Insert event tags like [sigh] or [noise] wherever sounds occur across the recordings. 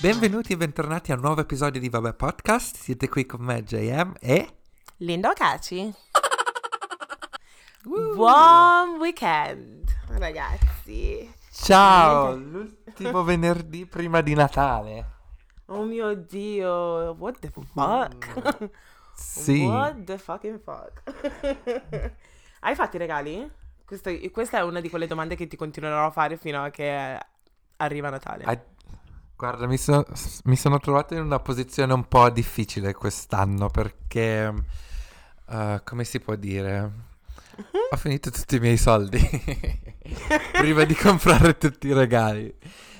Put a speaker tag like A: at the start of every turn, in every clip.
A: Benvenuti e bentornati a un nuovo episodio di Vabbè Podcast. Siete qui con me, JM e.
B: Lindo Caci. [laughs] Buon weekend, ragazzi.
A: Ciao! L'ultimo venerdì prima di Natale.
B: Oh mio dio, what the fuck?
A: Sì.
B: What the fucking fuck? [laughs] Hai fatto i regali? Questa, questa è una di quelle domande che ti continuerò a fare fino a che arriva Natale.
A: Ah, Guarda, mi, so- mi sono trovato in una posizione un po' difficile quest'anno perché, eh, come si può dire, ho finito tutti i miei soldi [laughs] prima di comprare tutti i regali.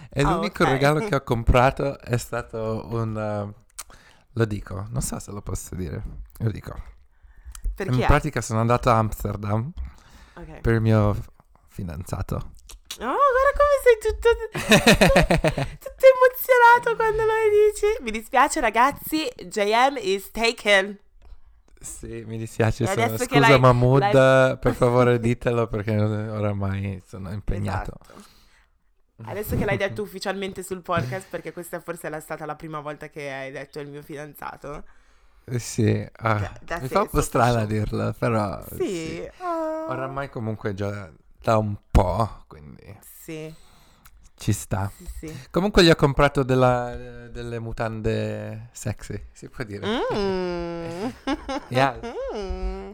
A: E
B: Ah,
A: l'unico
B: ok.
A: regalo che ho [laughs] comprato è stato un... eh, lo dico, non so se lo posso dire, lo dico.
B: per
A: In pratica sono andato a Amsterdam
B: Ok.
A: per il mio fidanzato.
B: Oh, guarda come sei tutto, tutto emozionato quando lo dici. Mi dispiace ragazzi, JM is taken.
A: Sì, mi dispiace. Sono- Scusa
B: l'hai-
A: Mahmood,
B: l'hai-
A: per favore ditelo perché oramai sono impegnato.
B: Esatto. Adesso che l'hai detto ufficialmente sul podcast, perché questa forse è stata la prima volta che hai detto il mio fidanzato.
A: Eh, Sì, ah,
B: Cioè, that's
A: mi fa un po'
B: so
A: strano a
B: for sure.
A: dirlo, però
B: Sì.
A: sì.
B: oh.
A: Oramai comunque già da un po', quindi
B: Sì,
A: ci sta.
B: sì.
A: Comunque gli ho comprato della- delle mutande sexy, si può dire.
B: Mm. [laughs]
A: Yeah.
B: Mm.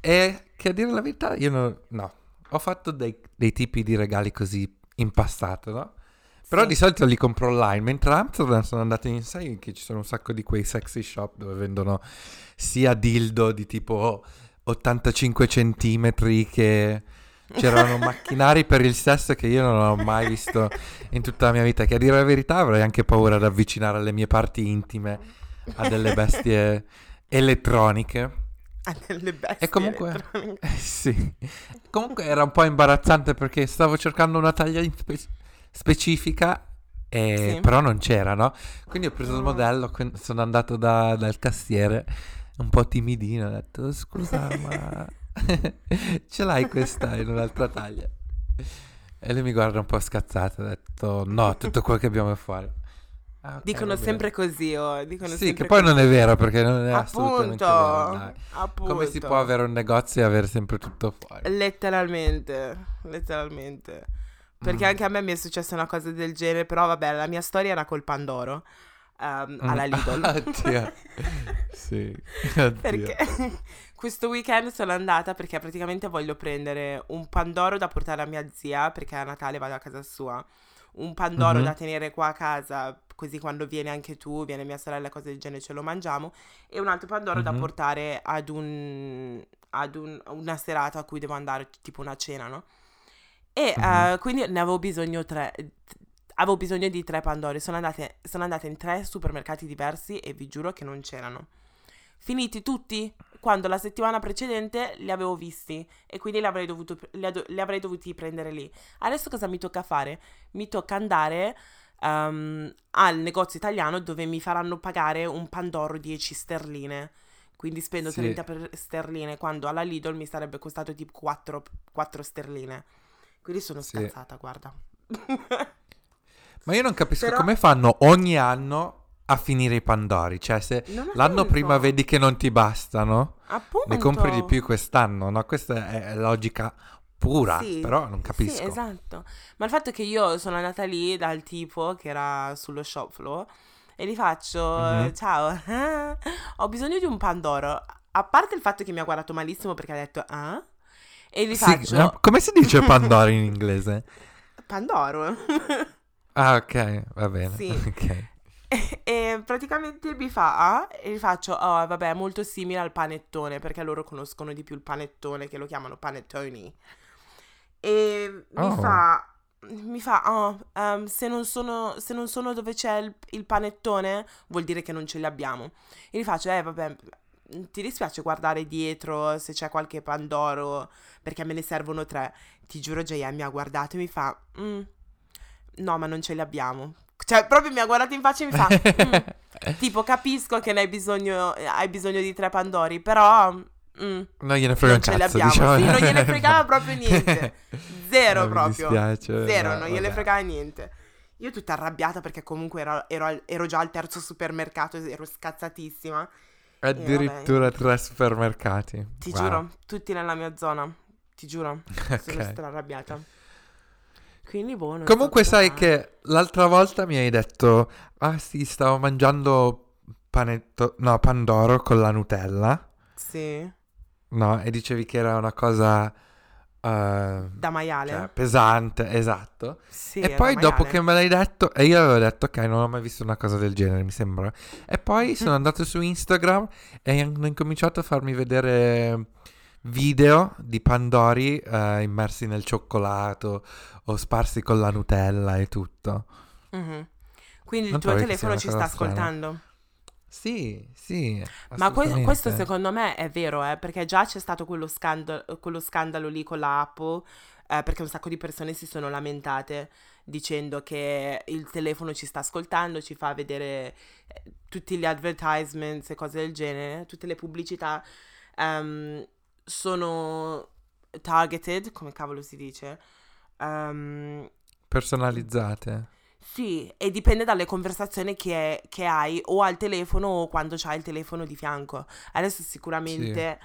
A: E che a dire la verità, io no, no. ho fatto dei, dei tipi di regali così in passato, no? Però
B: Sì.
A: di solito li compro online, mentre a Amsterdam sono andato in sai che ci sono un sacco di quei sexy shop dove vendono sia dildo di tipo 85 centimetri che c'erano macchinari per il sesso che io non ho mai visto in tutta la mia vita, che a dire la verità avrei anche paura ad avvicinare le mie parti intime a delle bestie elettroniche.
B: Ha delle bestie
A: E comunque-
B: elettroniche.
A: Eh, sì. Comunque era un po' imbarazzante perché stavo cercando una taglia spe- specifica, e-
B: Sì.
A: però non c'era, no? Quindi ho preso il
B: Oh.
A: modello, sono andato da- dal cassiere un po' timidino, ho detto scusa ma [laughs] ce l'hai questa in un'altra taglia? E lui mi guarda un po' scazzato, ha detto no, tutto quello che abbiamo è fuori. Ah, ok,
B: Dicono sempre così, oh. Dicono
A: Sì,
B: sempre
A: che poi
B: così.
A: non è vero perché non è assolutamente
B: Appunto,
A: vero. dai.
B: appunto.
A: Come si può avere un negozio e avere sempre tutto fuori?
B: Letteralmente, letteralmente. Perché
A: Mm.
B: anche a me mi è successa una cosa del genere, però vabbè, la mia storia era col Pandoro ehm, alla
A: Mm.
B: Lidl. [laughs]
A: Oddio. [laughs] Sì. Oddio.
B: Perché questo weekend sono andata perché praticamente voglio prendere un Pandoro da portare a mia zia, perché a Natale vado a casa sua. Un Pandoro
A: Mhm.
B: da tenere qua a casa, così quando viene anche tu, viene mia sorella, cose del genere, ce lo mangiamo. E un altro Pandoro da
A: Mhm.
B: portare ad un ad un- una serata a cui devo andare, tipo una cena, no? E
A: Mhm.
B: eh, quindi ne avevo bisogno tre. Avevo bisogno di tre Pandori. Sono andate, sono andate in tre supermercati diversi e vi giuro che non c'erano. Finiti tutti quando la settimana precedente li avevo visti e quindi li avrei, dovuto, li, ado- li avrei dovuti prendere lì. Adesso cosa mi tocca fare? Mi tocca andare ehm, al negozio italiano dove mi faranno pagare un Pandoro 10 sterline. Quindi spendo
A: Sì.
B: 30 per sterline quando alla Lidl mi sarebbe costato tipo 4, 4 sterline. Quindi sono
A: Sì.
B: scazzata, guarda.
A: Ma io non capisco
B: Però-
A: come fanno ogni anno a finire i pandori. Cioè, se l'anno prima vedi che non ti bastano,
B: Appunto.
A: ne compri di più quest'anno, no? Questa è, logica pura,
B: Sì,
A: però non capisco.
B: Sì, esatto. Ma il fatto è che io sono andata lì dal tipo che era sullo shop floor e gli faccio,
A: Mhm.
B: ciao, [laughs] ho bisogno di un Pandoro. A parte il fatto che mi ha guardato malissimo perché ha detto, ah? E gli
A: Sì,
B: faccio,
A: come si dice pandori in inglese?
B: Pandoro.
A: Ah, ok, va bene.
B: Sì.
A: ok.
B: E, [laughs] e praticamente mi fa, ah? E gli faccio, oh, vabbè, è molto simile al panettone perché loro conoscono di più il panettone che lo chiamano panettoni. E mi
A: Oh.
B: fa, mi fa, oh, ehm, se, non sono, se non sono dove c'è il, il panettone, vuol dire che non ce li abbiamo. E gli faccio, eh, vabbè, ti dispiace guardare dietro se c'è qualche pandoro, perché me ne servono tre. Ti giuro, JM mi ha guardato e mi fa, "Mm, no, ma non ce li abbiamo. Cioè, proprio mi ha guardato in faccia e mi fa, [laughs] "Mm, tipo, capisco che ne hai bisogno, hai bisogno di tre pandori, però... mm,
A: non gliene frega
B: non
A: un cazzo, diciamo.
B: Sì, non gliene fregava proprio [laughs] niente. Zero
A: No,
B: proprio.
A: dispiace,
B: Zero,
A: no,
B: non gliene
A: vabbè.
B: fregava niente. Io tutta arrabbiata perché comunque ero, ero ero già al terzo supermercato ero scazzatissima.
A: Addirittura tre supermercati.
B: Ti
A: Wow.
B: giuro, tutti nella mia zona. Ti giuro, [laughs] sono
A: Ok.
B: stra arrabbiata. Quindi boh, non so
A: Comunque sai che l'altra volta mi hai detto, ah sì, stavo mangiando panetto, no, pandoro con la Nutella,
B: Sì,
A: no, e dicevi che era una cosa eh,
B: da maiale.
A: cioè, pesante, esatto.
B: Sì,
A: e poi dopo che me l'hai detto, e io avevo detto, ok, non ho mai visto una cosa del genere, mi sembra. E poi [laughs] sono andato su Instagram e hanno incominciato a farmi vedere video di pandori eh, immersi nel cioccolato o sparsi con la Nutella e tutto.
B: Mhm. Quindi
A: Non
B: il tuo telefono ci sta
A: strana?
B: ascoltando.
A: Sì, sì.
B: Ma que- questo secondo me è vero, eh, perché già c'è stato quello scandalo, quello scandalo lì con la Apple, eh, perché un sacco di persone si sono lamentate dicendo che il telefono ci sta ascoltando, ci fa vedere eh, tutti gli advertisements e cose del genere, tutte le pubblicità ehm, sono targeted, come cavolo si dice. Ehm,
A: Personalizzate.
B: sì, e dipende dalle conversazioni che, che hai o al telefono o quando c'hai il telefono di fianco. Adesso sicuramente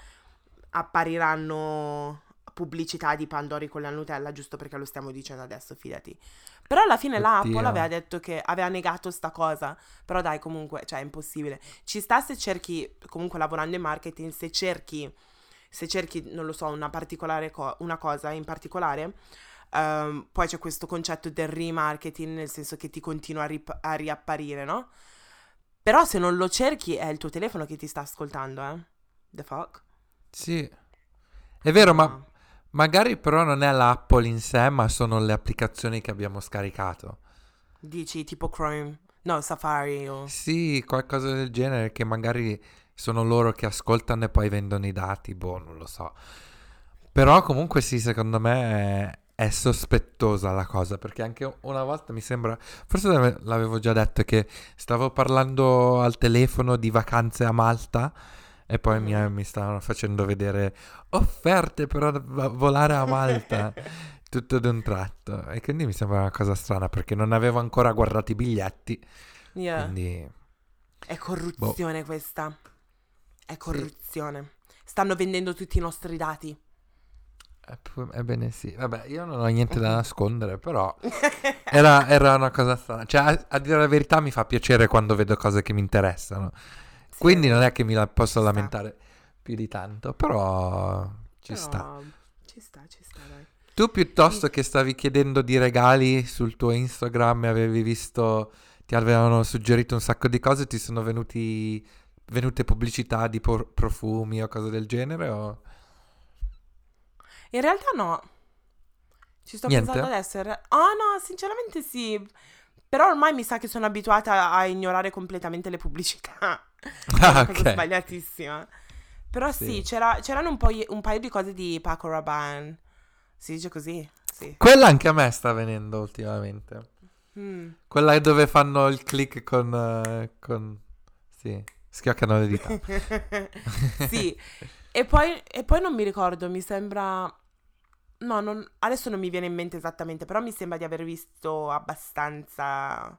B: appariranno pubblicità di Pandori con la Nutella, giusto perché lo stiamo dicendo adesso, fidati. Però alla fine la
A: Oddio.
B: Apple aveva detto che aveva negato sta cosa, però dai comunque, cioè è impossibile. Ci sta se cerchi, comunque lavorando in marketing, se cerchi, se cerchi, non lo so, una particolare co- una cosa in particolare, ehm, poi c'è questo concetto del remarketing, nel senso che ti continua a, rip- a riapparire, no? Però se non lo cerchi è il tuo telefono che ti sta ascoltando, eh? The fuck?
A: Sì. È vero, ma
B: No.
A: magari però non è l'Apple in sé, ma sono le applicazioni che abbiamo scaricato.
B: Dici tipo Chrome, no, Safari o...
A: Sì, qualcosa del genere che magari sono loro che ascoltano e poi vendono i dati, boh, non lo so. Però comunque sì, secondo me è, è sospettosa la cosa, perché anche una volta mi sembra, forse l'ave- l'avevo già detto, che stavo parlando al telefono di vacanze a Malta e poi mi,
B: Mhm.
A: mi stavano facendo vedere offerte per volare a Malta. [laughs] Tutto d'un tratto. E quindi mi sembra una cosa strana perché non avevo ancora guardato i biglietti.
B: Yeah.
A: Quindi
B: È corruzione
A: Boh.
B: questa. È corruzione. Stanno vendendo tutti i nostri dati.
A: Ebbene sì, vabbè, io non ho niente da nascondere, però [laughs] era, era una cosa strana. Cioè, a, a dire la verità mi fa piacere quando vedo cose che mi interessano.
B: Sì,
A: Quindi non è che mi la posso
B: Ci sta.
A: lamentare più di tanto, però ci
B: però
A: sta.
B: Ci sta, ci sta, dai.
A: Tu piuttosto che stavi chiedendo di regali sul tuo Instagram e avevi visto, ti avevano suggerito un sacco di cose, ti sono venuti, venute pubblicità di por- profumi o cose del genere? O...
B: In realtà no. Ci sto
A: Niente?
B: pensando adesso. re- Ah no, sinceramente sì. Però ormai mi sa che sono abituata a ignorare completamente le pubblicità. [laughs] È una
A: Ah,
B: cosa
A: ok.
B: sbagliatissima. Però sì,
A: Sì.
B: c'era- c'erano un, po' un paio di cose di Paco Rabanne. Si dice così? Sì.
A: Quella anche a me sta venendo ultimamente.
B: Mm.
A: Quella dove fanno il click con... eh, con... Sì, schioccano le dita. [laughs]
B: sì. E poi, e poi non mi ricordo, mi sembra... No, non- adesso non mi viene in mente esattamente, però mi sembra di aver visto abbastanza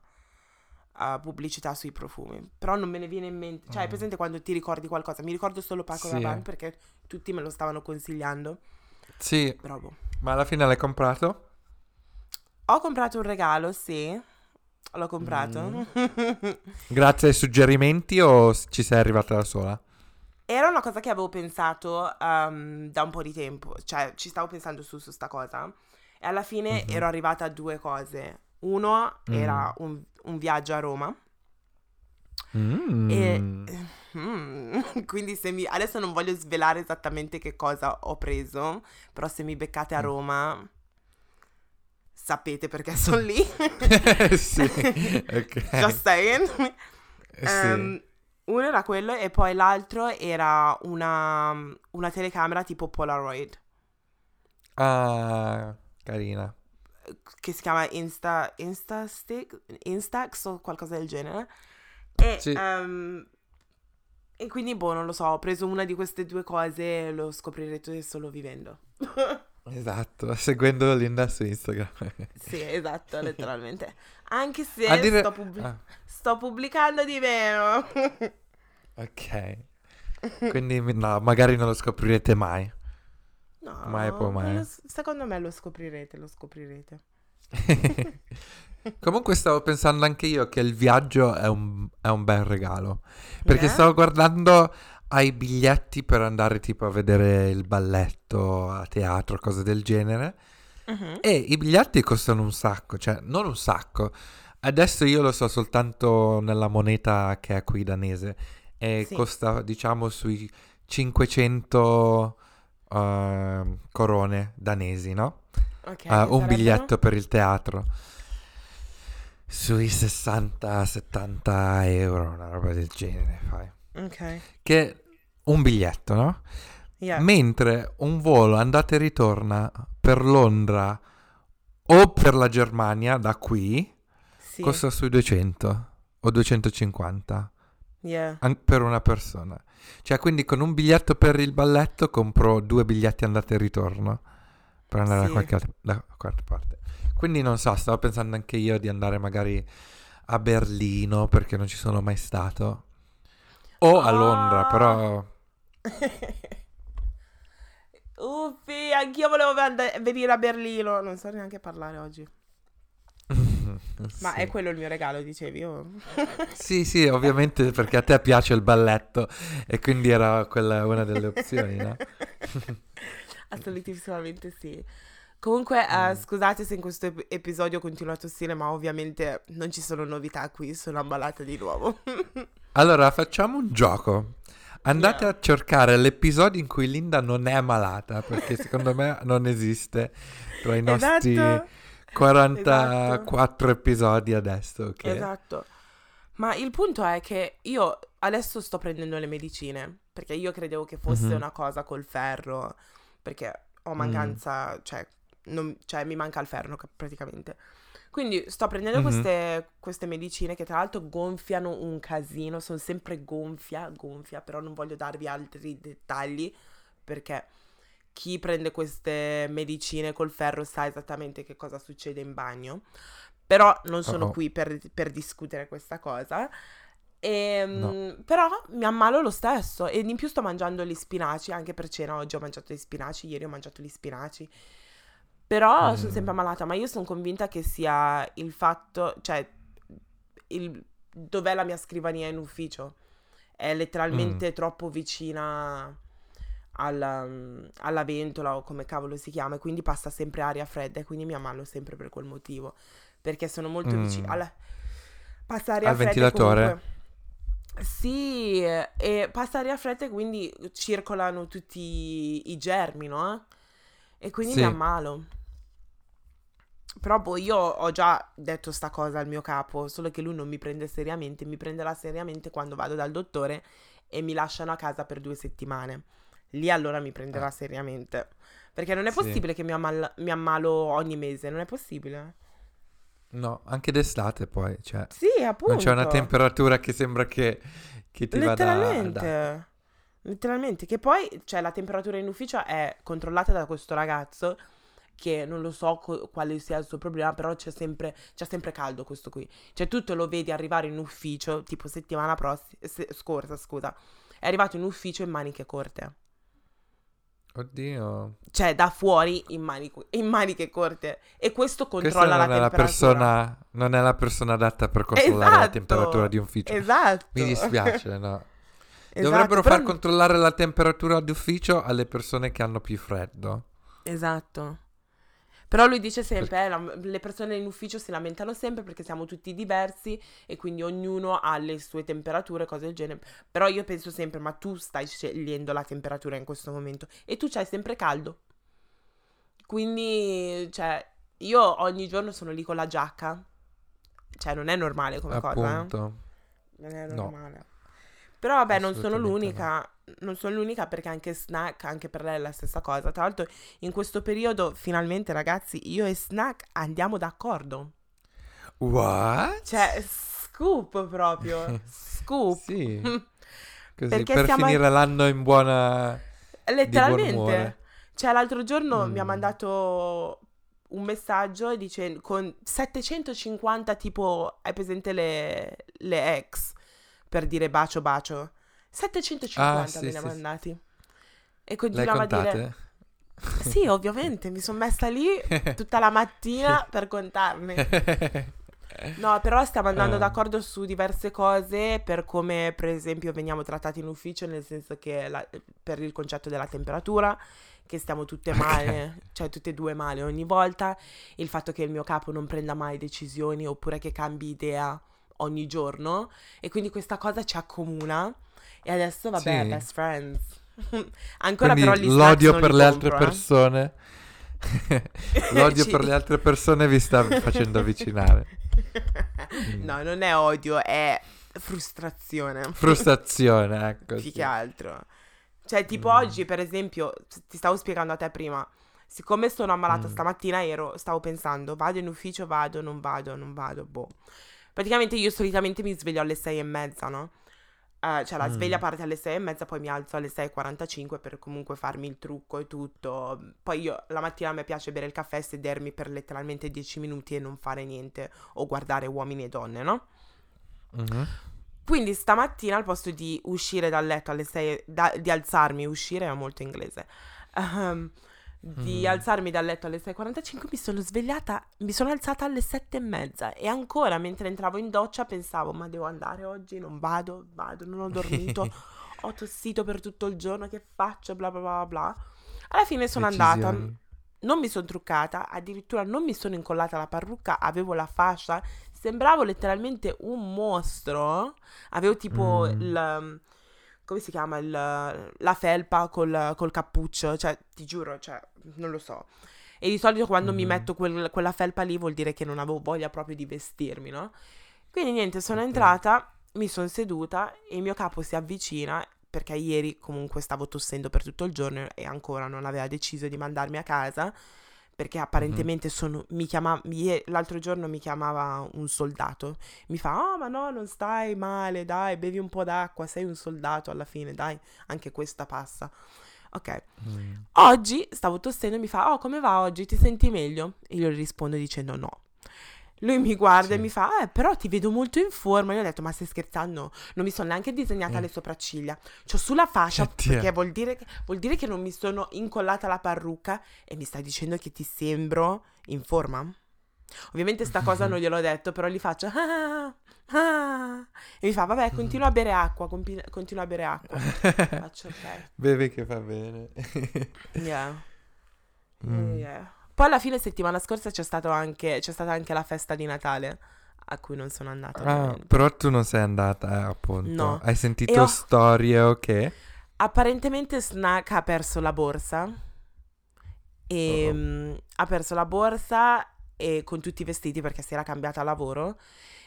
B: uh, pubblicità sui profumi. Però non me ne viene in mente. Cioè, hai
A: Mm.
B: presente quando ti ricordi qualcosa? Mi ricordo solo Paco
A: Sì.
B: Rabanne perché tutti me lo stavano consigliando.
A: Sì,
B: boh.
A: ma alla fine l'hai comprato?
B: Ho comprato un regalo, sì. L'ho comprato.
A: Mm. [laughs] Grazie ai suggerimenti o ci sei arrivata da sola?
B: Era una cosa che avevo pensato um, da un po' di tempo, cioè ci stavo pensando su, su sta cosa e alla fine
A: Mhm.
B: ero arrivata a due cose. Uno era
A: Mm.
B: un, un viaggio a Roma
A: Mm.
B: e mm, [laughs] quindi se mi adesso non voglio svelare esattamente che cosa ho preso, però se mi beccate a
A: Mm.
B: Roma sapete perché sono lì. [laughs]
A: sì, [laughs] ok.
B: Just saying.
A: Sì.
B: Ehm, uno era quello e poi l'altro era una, una telecamera tipo Polaroid
A: Ah, carina.
B: che si chiama Insta, Instastick, Instax o qualcosa del genere. E,
A: Sì.
B: ehm, e quindi, boh, non lo so, ho preso una di queste due cose e lo scoprirete solo vivendo. [laughs]
A: Esatto, seguendo Linda su Instagram. [laughs]
B: Sì, esatto, letteralmente. Anche se
A: dire-
B: sto, pubblic-
A: Ah,
B: sto pubblicando di meno.
A: ok. Quindi no, magari non lo scoprirete mai.
B: No,
A: Mai
B: ma
A: mai.
B: lo secondo me lo scoprirete, lo scoprirete. [laughs]
A: Comunque stavo pensando anche io che il viaggio è un, è un bel regalo. Perché
B: Eh?
A: stavo guardando ai biglietti per andare tipo a vedere il balletto a teatro, cose del genere.
B: Mhm.
A: E i biglietti costano un sacco, cioè non un sacco. Adesso io lo so soltanto nella moneta che è qui danese e
B: Sì.
A: costa diciamo sui 500 ehm, corone danesi, no?
B: Ok,
A: Eh,
B: che
A: un
B: sarebbero?
A: biglietto per il teatro. Sui 60-70 euro, una roba del genere, fai.
B: Ok,
A: Che un biglietto, no?
B: yeah.
A: Mentre un volo andata e ritorna per Londra o per la Germania da qui
B: sì,
A: costa sui 200 o 250
B: yeah.
A: an- per una persona. Cioè, quindi con un biglietto per il balletto compro due biglietti andata e ritorno per andare da
B: Sì.
A: qualche, altra- da qualche parte. Quindi non so, stavo pensando anche io di andare magari a Berlino perché non ci sono mai stato. O a Londra,
B: Ah.
A: però [laughs]
B: Uffi, anch'io volevo venire a Berlino. Non so neanche parlare oggi. Ma [laughs]
A: Sì.
B: è quello il mio regalo, dicevi? Io... [laughs]
A: Sì, sì, ovviamente perché a te piace il balletto e quindi era quella una delle opzioni, no?
B: Assolutissimamente sì. Comunque, eh,
A: Mm.
B: scusate se in questo ep- episodio continuo a tossire, ma ovviamente non ci sono novità qui, sono ammalata di nuovo.
A: Allora, facciamo un gioco. Andate a cercare l'episodio in cui Linda non è malata, perché secondo me [laughs] non esiste tra i nostri
B: Esatto.
A: 44 episodi adesso. ok?
B: Esatto. Ma il punto è che io adesso sto prendendo le medicine, perché io credevo che fosse
A: Mhm.
B: una cosa col ferro, perché
A: Mm.
B: ho mancanza, cioè, non- cioè, mi manca il ferro ca- praticamente. Quindi sto prendendo
A: Mhm.
B: queste, queste medicine che tra l'altro gonfiano un casino, sono sempre gonfia, gonfia, però non voglio darvi altri dettagli perché chi prende queste medicine col ferro sa esattamente che cosa succede in bagno. Però non sono
A: Oh-oh.
B: qui per, per discutere questa cosa. Ehm,
A: No.
B: Però mi ammalo lo stesso e in più sto mangiando gli spinaci, anche per cena oggi ho mangiato gli spinaci, ieri ho mangiato gli spinaci. Però
A: Mm.
B: sono sempre ammalata, ma io sono convinta che sia il fatto, cioè, il, dov'è la mia scrivania in ufficio? È letteralmente
A: Mm.
B: troppo vicina alla, alla ventola o come cavolo si chiama, e quindi passa sempre aria fredda e quindi mi ammalo sempre per quel motivo. Perché sono molto
A: Mm.
B: vicina alla... Passa aria
A: Al
B: fredda
A: ventilatore?
B: comunque- Sì, e passa aria fredda e quindi circolano tutti i germi, no? E quindi
A: Sì.
B: mi ammalo. Però boh, io ho già detto sta cosa al mio capo, solo che lui non mi prende seriamente, mi prenderà seriamente quando vado dal dottore e mi lasciano a casa per due settimane. Lì allora mi prenderà
A: Eh.
B: seriamente. Perché non è
A: Sì.
B: possibile che mi, ammal- mi ammalo ogni mese, non è possibile.
A: No, anche d'estate poi, cioè,
B: Sì, appunto.
A: non c'è una temperatura che sembra che, che ti vada
B: Letteralmente.
A: dare.
B: Letteralmente. Che poi, cioè, la temperatura in ufficio è controllata da questo ragazzo che non lo so co- quale sia il suo problema, però c'è sempre, c'è sempre caldo questo qui. Cioè, tu te lo vedi arrivare in ufficio, tipo settimana prossima, scorsa, scusa, è arrivato in ufficio in maniche corte.
A: Oddio.
B: Cioè, da fuori in, manico- in maniche corte. E questo controlla la
A: la
B: temperatura.
A: persona, non è la persona adatta per controllare la
B: Esatto.
A: temperatura di ufficio.
B: Esatto.
A: Mi dispiace, no.
B: Esatto,
A: Dovrebbero
B: però-
A: far controllare la temperatura d'ufficio alle persone che hanno più freddo.
B: Esatto. Però lui dice sempre, eh, la- le persone in ufficio si lamentano sempre perché siamo tutti diversi e quindi ognuno ha le sue temperature, cose del genere. Però io penso sempre, ma tu stai scegliendo la temperatura in questo momento e tu c'hai sempre caldo. Quindi, cioè, io ogni giorno sono lì con la giacca. Cioè, non è normale come cosa, eh.
A: Appunto.
B: Non è
A: No.
B: Però vabbè, non sono l'unica. Non sono l'unica perché anche Snack, anche per lei è la stessa cosa. Tra l'altro, in questo periodo, finalmente, ragazzi, io e Snack andiamo d'accordo.
A: What?
B: Cioè, scoop proprio. [laughs] Scoop.
A: Sì. [laughs] Così
B: Perché
A: per finire l'anno in buona...
B: Letteralmente. Cioè, l'altro giorno mi ha
A: Mm.
B: mandato un messaggio dicendo con 750 tipo, hai presente le, le ex per dire bacio bacio? 750
A: Ah, sì,
B: me ne ha
A: sì, sì.
B: mandati. E
A: Le
B: continuava a dire... Sì, ovviamente, mi sono messa lì [laughs] tutta la mattina per contarne. [laughs] No, però stiamo andando
A: Eh.
B: d'accordo su diverse cose per come, per esempio, veniamo trattati in ufficio, nel senso che la- per il concetto della temperatura, che stiamo tutte male, cioè tutte e due male ogni volta, il fatto che il mio capo non prenda mai decisioni oppure che cambi idea ogni giorno e quindi questa cosa ci accomuna e adesso vabbè,
A: Sì.
B: best friends. [laughs] Ancora
A: Quindi
B: però gli
A: l'odio per le altre
B: compro, eh.
A: persone. [laughs] l'odio
B: Ci-
A: per le altre persone vi sta facendo avvicinare. [laughs]
B: No, non è odio, è frustrazione.
A: Frustrazione, ecco.
B: Più
A: sì.
B: che altro. Cioè, tipo
A: Mm.
B: oggi, per esempio, ti stavo spiegando a te prima, siccome sono ammalata
A: Mm.
B: stamattina, ero, stavo pensando, vado in ufficio, vado, non vado, non vado, boh. Praticamente io solitamente mi sveglio alle sei e mezza, no? Eh, cioè la
A: Mm.
B: sveglia parte alle sei e mezza, poi mi alzo alle 6.45 per comunque farmi il trucco e tutto. Poi io la mattina a me piace bere il caffè e sedermi per letteralmente 10 minuti e non fare niente o guardare uomini e donne, no?
A: Mhm.
B: Quindi stamattina al posto di uscire dal letto alle 6, da- di alzarmi, uscire è molto inglese, ehm, di
A: Mm.
B: alzarmi dal letto alle 6.45 mi sono svegliata, mi sono alzata alle 7 e mezza e ancora mentre entravo in doccia pensavo ma devo andare oggi, non vado, vado, non ho dormito, [laughs] ho tossito per tutto il giorno, che faccio, bla bla bla bla. Alla fine sono andata, non mi sono truccata, addirittura non mi sono incollata la parrucca, avevo la fascia, sembravo letteralmente un mostro. Avevo tipo
A: Mm.
B: il... come si chiama? Il, la felpa col, col cappuccio, cioè ti giuro, cioè non lo so. E di solito quando mi
A: Mhm.
B: metto quel- quella felpa lì vuol dire che non avevo voglia proprio di vestirmi, no? Quindi niente, sono
A: Ok.
B: entrata, mi sono seduta e il mio capo si avvicina perché ieri comunque stavo tossendo per tutto il giorno e ancora non aveva deciso di mandarmi a casa perché apparentemente sono, mi chiama, ie- l'altro giorno mi chiamava un soldato, mi fa, oh ma no, non stai male, dai, bevi un po' d'acqua, sei un soldato alla fine, dai, anche questa passa. Ok,
A: Mm.
B: oggi stavo tossendo e mi fa, oh come va oggi, ti senti meglio? E io gli rispondo dicendo no. Lui mi guarda e
A: Sì.
B: mi fa, eh, però ti vedo molto in forma. Io ho detto, ma stai scherzando? Non mi sono neanche disegnata
A: Eh.
B: le sopracciglia. C'ho sulla fascia
A: Che Dio.
B: perché vuol dire, che- vuol dire che non mi sono incollata la parrucca e mi stai dicendo che ti sembro in forma? Ovviamente sta cosa non [laughs] gliel'ho detto, però gli faccio ah, ah", e mi fa, vabbè, continua a bere acqua, compi- continua a bere acqua. Faccio ok. [laughs]
A: Bevi che fa bene. [laughs]
B: Yeah.
A: Mm.
B: Yeah. Poi alla fine settimana scorsa c'è, stato anche, c'è stata anche la festa di Natale a cui non sono andata.
A: Ah, però tu non sei andata, eh, appunto.
B: No.
A: Hai sentito
B: ho-
A: storie o che?
B: Apparentemente Snack ha perso la borsa. E
A: Oh.
B: mm, ha perso la borsa e con tutti i vestiti perché si era cambiata lavoro.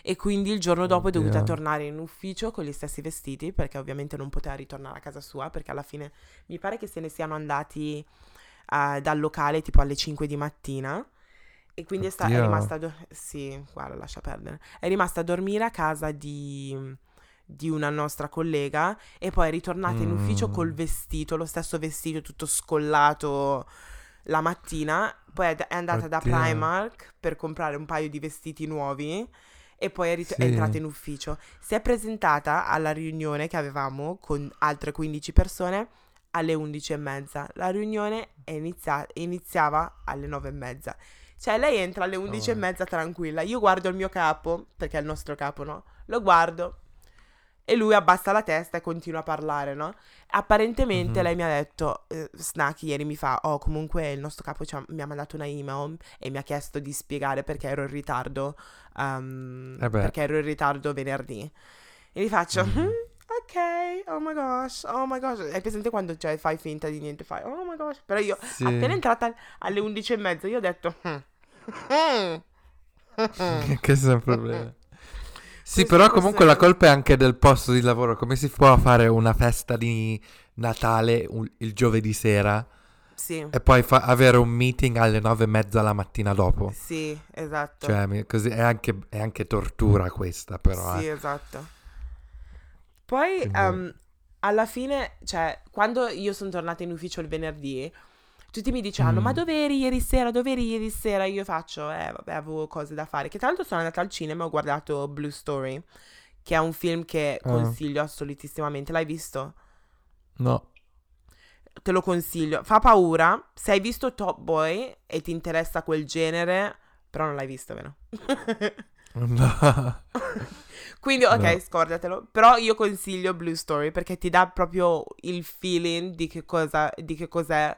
B: E quindi il giorno dopo è dovuta
A: Oddio.
B: tornare in ufficio con gli stessi vestiti perché ovviamente non poteva ritornare a casa sua perché alla fine mi pare che se ne siano andati eh, dal locale tipo alle 5 di mattina. E quindi è, sta- è rimasta a do- sì, guarda, lascia perdere. È rimasta a dormire a casa di, di una nostra collega e poi è ritornata in ufficio
A: Mm.
B: col vestito, lo stesso vestito tutto scollato la mattina. Poi è, è andata da
A: Oddio.
B: Primark per comprare un paio di vestiti nuovi e poi è, rit- è
A: Sì.
B: entrata in ufficio. Si è presentata alla riunione che avevamo con altre 15 persone alle 11 e mezza. La riunione è inizia- iniziava alle 9 e mezza. Cioè, lei entra alle 11 e
A: Oh.
B: mezza tranquilla. Io guardo il mio capo, perché è il nostro capo, no? Lo guardo. E lui abbassa la testa e continua a parlare, no? Apparentemente
A: Mhm.
B: lei mi ha detto, eh, Snack ieri mi fa, oh comunque il nostro capo ha- mi ha mandato una email e mi ha chiesto di spiegare perché ero in ritardo, um,
A: Eh
B: perché ero in ritardo venerdì. E gli faccio,
A: Mhm.
B: "Mm, ok, oh my gosh, oh my gosh. Hai presente quando cioè, fai finta di niente, fai, oh my gosh. Però io,
A: Sì.
B: appena entrata alle 11 e mezza, io ho detto, "Hmm, hmm, hmm."
A: che è un problema. [laughs] Sì,
B: Questo-
A: però
B: questo
A: comunque
B: è-
A: la colpa è anche del posto di lavoro. Come si può fare una festa di Natale un- il giovedì sera
B: Sì,
A: e poi fa- avere un meeting alle nove e mezza la mattina dopo?
B: sì, esatto.
A: Cioè, così è anche, è anche tortura questa, però.
B: Sì,
A: eh.
B: esatto. Poi ehm, alla fine, cioè, quando io sono tornata in ufficio il venerdì, tutti mi dicevano,
A: Mm.
B: ma dove eri ieri sera, dove eri ieri sera? Io faccio, eh vabbè, avevo cose da fare. Che tra l'altro sono andata al cinema e ho guardato Blue Story, che è un film che
A: Ah.
B: consiglio assolutissimamente. L'hai visto?
A: No.
B: Te lo consiglio. Fa paura. Se hai visto Top Boy e ti interessa quel genere, però non l'hai visto, vero? [laughs]
A: No. [laughs]
B: Quindi, ok,
A: No.
B: scordatelo. Però io consiglio Blue Story perché ti dà proprio il feeling di che cosa, di che cos'è,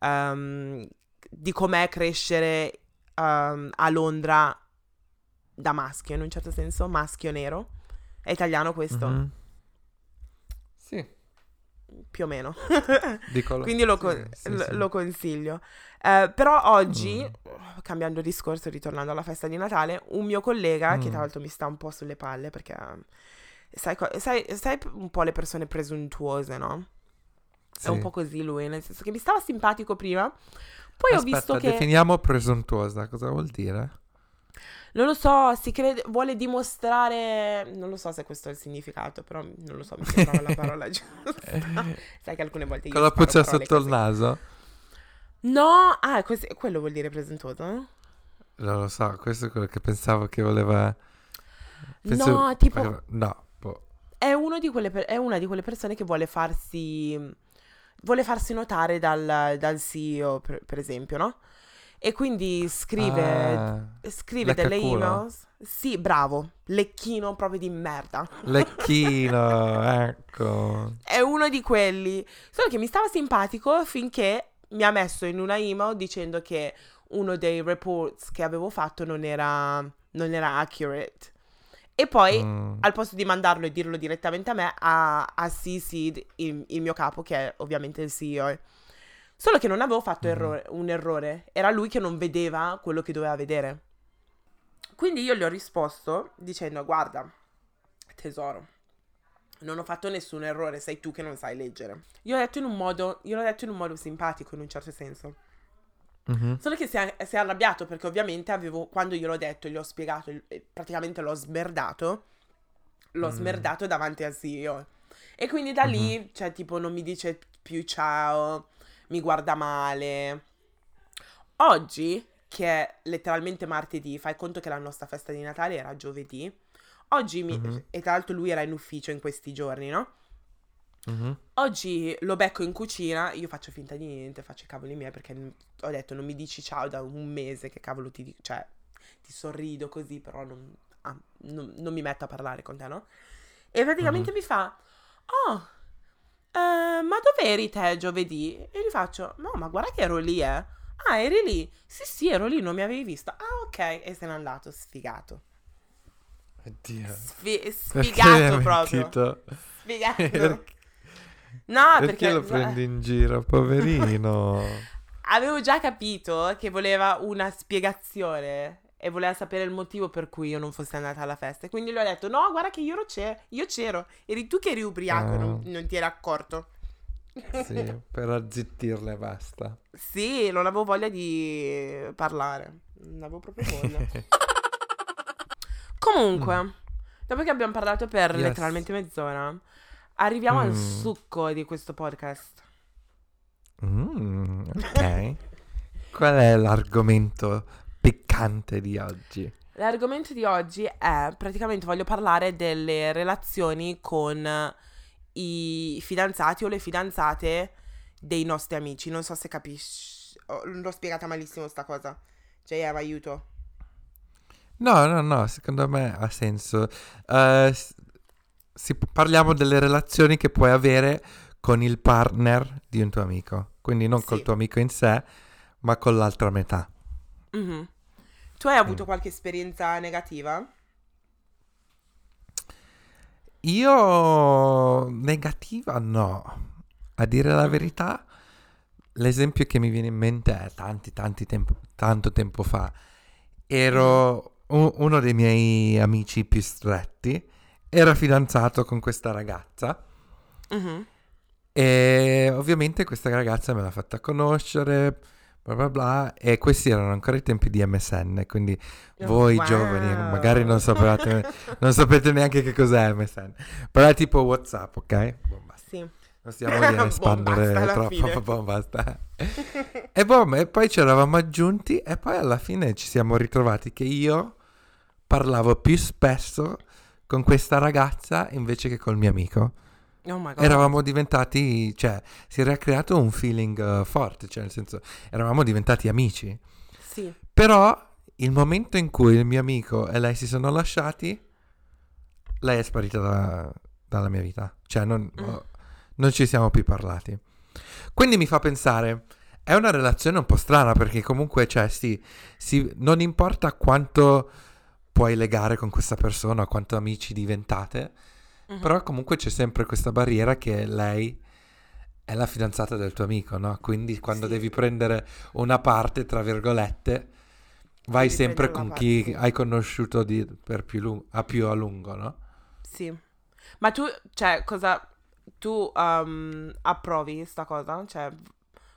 B: ehm, di com'è crescere ehm, a Londra da maschio, in un certo senso, maschio nero. È italiano questo,
A: Mhm. Sì,
B: più o meno. [laughs] Quindi lo,
A: sì,
B: con-
A: sì,
B: lo-
A: sì.
B: lo consiglio. Eh, però oggi,
A: Mm.
B: cambiando discorso, ritornando alla festa di Natale, un mio collega, che
A: Mm.
B: tra l'altro mi sta un po' sulle palle perché sai, co- sai, sai un po' le persone presuntuose, no? È un
A: Sì.
B: po' così lui, nel senso che mi stava simpatico prima. Poi ho
A: Aspetta,
B: visto che,
A: definiamo presuntuosa, cosa vuol dire?
B: Non lo so, si crede, vuole dimostrare, non lo so se questo è il significato, però non lo so, mi sembrava la parola giusta. [laughs] Sai che alcune volte
A: Con la puccia
B: parole
A: sotto il naso?
B: No, ah, così- quello vuol dire presuntuoso?
A: Non lo so, questo è quello che pensavo che voleva...
B: No, tipo,
A: No, boh.
B: è, uno di quelle per- è una di quelle persone che vuole farsi, vuole farsi notare dal, dal CEO, per, per esempio, no? E quindi scrive,
A: Ah,
B: scrive delle emails. Sì, bravo, lecchino proprio di merda.
A: lecchino, [laughs] ecco.
B: È uno di quelli. Solo che mi stava simpatico finché mi ha messo in una email dicendo che uno dei reports che avevo fatto non era, non era accurate. E poi,
A: Mm.
B: al posto di mandarlo e dirlo direttamente a me, ha, ha CC'd il, il mio capo, che è ovviamente il CEO. Solo che non avevo fatto
A: Mhm.
B: errore- un errore. Era lui che non vedeva quello che doveva vedere. Quindi io gli ho risposto dicendo, guarda, tesoro, non ho fatto nessun errore, sei tu che non sai leggere. Io l'ho detto in un modo, io l'ho detto in un modo simpatico, in un certo senso.
A: Mhm.
B: Solo che si è, si è arrabbiato perché ovviamente avevo, quando gliel'ho detto, gli ho spiegato, praticamente l'ho smerdato, l'ho
A: Mm.
B: smerdato davanti al CEO. E quindi da lì, cioè tipo non mi dice più ciao, mi guarda male. Oggi, che è letteralmente martedì, fai conto che la nostra festa di Natale era giovedì. Oggi mi,
A: Mhm.
B: e tra l'altro lui era in ufficio in questi giorni, no?
A: Mhm.
B: Oggi lo becco in cucina, io faccio finta di niente, faccio i cavoli miei perché ho detto non mi dici ciao da un mese, che cavolo ti dico, cioè ti sorrido così, però non, ah, non- non mi metto a parlare con te, no? E praticamente mi fa, oh, eh, ma dove eri te giovedì? E gli faccio, no, ma guarda che ero lì, eh. Ah, eri lì? Sì, sì, ero lì, non mi avevi visto. Ah, ok, e se n'è andato, sfigato.
A: Oddio.
B: Sfi- sfigato proprio. Sfigato. [laughs] No,
A: perché
B: perché
A: lo prendi in giro, poverino? [laughs]
B: Avevo già capito che voleva una spiegazione e voleva sapere il motivo per cui io non fossi andata alla festa. Quindi gli ho detto: No, guarda che io, ero c'è, io c'ero. Eri tu che eri ubriaco,
A: Ah.
B: non, non ti eri accorto.
A: sì, [laughs] per azzittirle basta.
B: Sì, non avevo voglia di parlare. Non avevo proprio voglia. [laughs] Comunque, dopo che abbiamo parlato per
A: Mm. Yes.
B: letteralmente mezz'ora, arriviamo al
A: Mm.
B: succo di questo podcast.
A: Mm, ok. Qual è l'argomento piccante di oggi?
B: L'argomento di oggi è praticamente voglio parlare delle relazioni con i fidanzati o le fidanzate dei nostri amici. Non so se capisci. oh, l'ho spiegata malissimo sta cosa. JM, aiuto.
A: No, no, no, secondo me ha senso. S- si- parliamo delle relazioni che puoi avere con il partner di un tuo amico. Quindi non col
B: Sì.
A: tuo amico in sé, ma con l'altra metà.
B: Mhm. Tu hai avuto
A: Mm.
B: qualche esperienza negativa?
A: Io negativa no. A dire la verità, l'esempio che mi viene in mente è tanti, tanti tempo, tanto tempo fa. Ero u- uno dei miei amici più stretti, era fidanzato con questa ragazza
B: Mhm.
A: e ovviamente questa ragazza me l'ha fatta conoscere, bla bla bla, e questi erano ancora i tempi di MSN, quindi voi
B: Wow.
A: giovani magari non sapevate, non sapete neanche che cos'è MSN, però è tipo WhatsApp, ok? Boh, basta.
B: Sì.
A: Non stiamo lì a [laughs]
B: Boh,
A: espandere
B: alla
A: troppo, boh, basta. [laughs] e, boh, e poi ci eravamo aggiunti e poi alla fine ci siamo ritrovati che io parlavo più spesso con questa ragazza invece che col mio amico.
B: Oh my god.
A: Eravamo diventati, cioè, si era creato un feeling eh, forte, cioè nel senso, eravamo diventati amici.
B: Sì.
A: Però il momento in cui il mio amico e lei si sono lasciati, lei è sparita da- dalla mia vita. Cioè, non,
B: Mm.
A: non ci siamo più parlati. Quindi mi fa pensare, è una relazione un po' strana perché comunque, cioè, sì, sì, non importa quanto puoi legare con questa persona, quanto amici diventate, Però comunque c'è sempre questa barriera che lei è la fidanzata del tuo amico, no? Quindi quando
B: Sì.
A: devi prendere una parte, tra virgolette, vai
B: Devi
A: sempre con chi
B: parte,
A: hai conosciuto di- per più, lung- a più a lungo, no?
B: Sì. Ma tu, cioè, cosa... Tu um, approvi sta cosa? Cioè,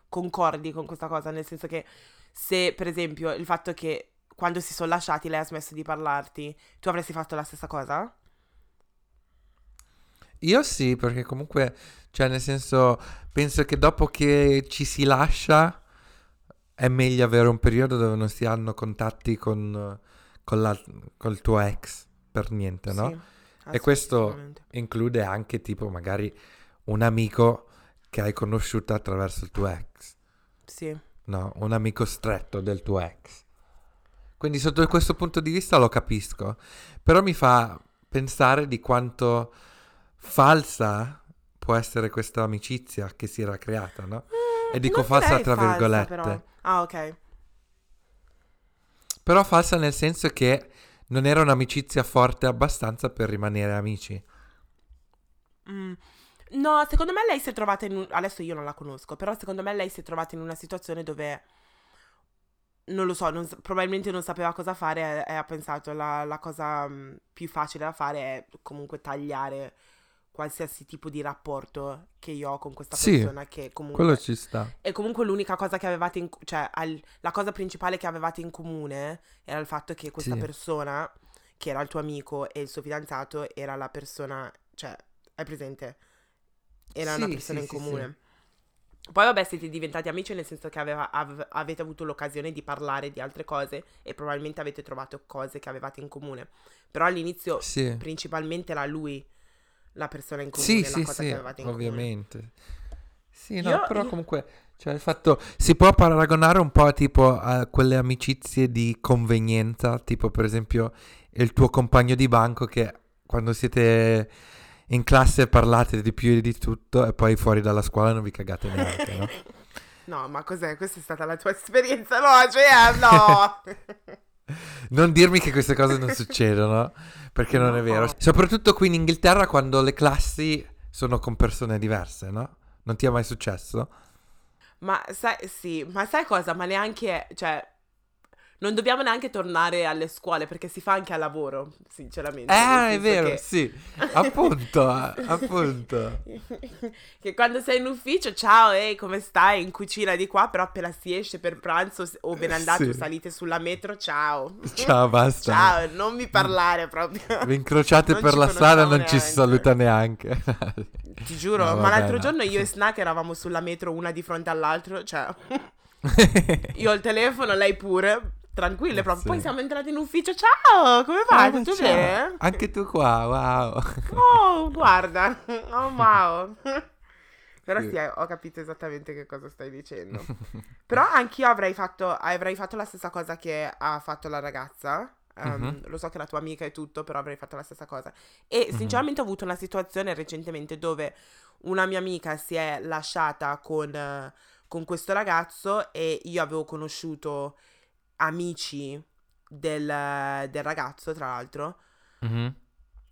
B: concordi con questa cosa? Nel senso che se, per esempio, il fatto che quando si sono lasciati lei ha smesso di parlarti, tu avresti fatto la stessa cosa?
A: Io sì, perché comunque, cioè nel senso, penso che dopo che ci si lascia è meglio avere un periodo dove non si hanno contatti con, con la- col tuo ex per niente, no?
B: Sì,
A: E questo include anche tipo magari un amico che hai conosciuto attraverso il tuo ex,
B: Sì.
A: no? Un amico stretto del tuo ex. Quindi sotto questo punto di vista lo capisco, però mi fa pensare di quanto falsa può essere questa amicizia che si era creata, no? E
B: Mm,
A: dico falsa tra
B: falsa,
A: virgolette.
B: però. Ah, ok.
A: Però falsa nel senso che non era un'amicizia forte abbastanza per rimanere amici.
B: Mm. No, secondo me lei si è trovata in un... Adesso io non la conosco, però secondo me lei si è trovata in una situazione dove... Non lo so, non probabilmente non sapeva cosa fare e, e ha pensato la, la cosa mm, più facile da fare è comunque tagliare qualsiasi tipo di rapporto che io ho con questa
A: Sì,
B: persona che comunque...
A: Quello ci sta.
B: E comunque l'unica cosa che avevate in... cioè al- la cosa principale che avevate in comune era il fatto che questa
A: Sì.
B: persona, che era il tuo amico e il suo fidanzato, era la persona, cioè, hai presente? Era una
A: Sì,
B: persona
A: sì,
B: in
A: sì,
B: comune. Poi vabbè siete diventati amici nel senso che aveva- av- avete avuto l'occasione di parlare di altre cose e probabilmente avete trovato cose che avevate in comune. Però all'inizio
A: Sì.
B: principalmente era lui la persona in comune,
A: Sì,
B: la
A: sì,
B: cosa
A: sì,
B: che avevate in comune.
A: ovviamente. Sì, no,
B: Io-
A: però
B: io-
A: comunque, cioè il fatto, si può paragonare un po' tipo a quelle amicizie di convenienza, tipo per esempio il tuo compagno di banco che quando siete in classe parlate di più e di tutto e poi fuori dalla scuola non vi cagate neanche, no? [laughs]
B: No, ma cos'è? Questa è stata la tua esperienza? No, cioè, no! [laughs]
A: Non dirmi che queste cose non succedono, perché non è
B: No.
A: vero. Soprattutto qui in Inghilterra quando le classi sono con persone diverse, no? Non ti è mai successo?
B: ma sai, sì, ma sai cosa? Ma neanche, cioè, non dobbiamo neanche tornare alle scuole perché si fa anche al lavoro, sinceramente.
A: Eh, è vero,
B: che-
A: sì. Appunto, [laughs] appunto.
B: che quando sei in ufficio, ciao, ehi, come stai? In cucina di qua, però appena si esce per pranzo o ben andato,
A: Sì.
B: salite sulla metro, ciao.
A: Ciao, basta.
B: Ciao, non mi parlare proprio.
A: Vi incrociate
B: Non
A: per la strada e non ci si
B: neanche.
A: saluta neanche.
B: Ti giuro,
A: No,
B: ma l'altro
A: no.
B: giorno io e [laughs] Snack eravamo sulla metro una di fronte all'altro, cioè... [laughs] Io ho il telefono, lei pure. Tranquille, proprio. Poi siamo entrati in ufficio. Ciao, come va?
A: Ah,
B: Tutto
A: ciao.
B: bene?
A: Anche tu qua, wow.
B: Oh, guarda. [laughs] Oh, wow. Però
A: Sì.
B: eh, ho capito esattamente che cosa stai dicendo. [laughs] Però anch'io avrei fatto, avrei fatto la stessa cosa che ha fatto la ragazza. Ehm,
A: Mhm.
B: Lo so che la tua amica è tutto, però avrei fatto la stessa cosa. E
A: Mhm.
B: sinceramente ho avuto una situazione recentemente dove una mia amica si è lasciata con, eh, con questo ragazzo e io avevo conosciuto amici del, del ragazzo, tra l'altro
A: Mhm.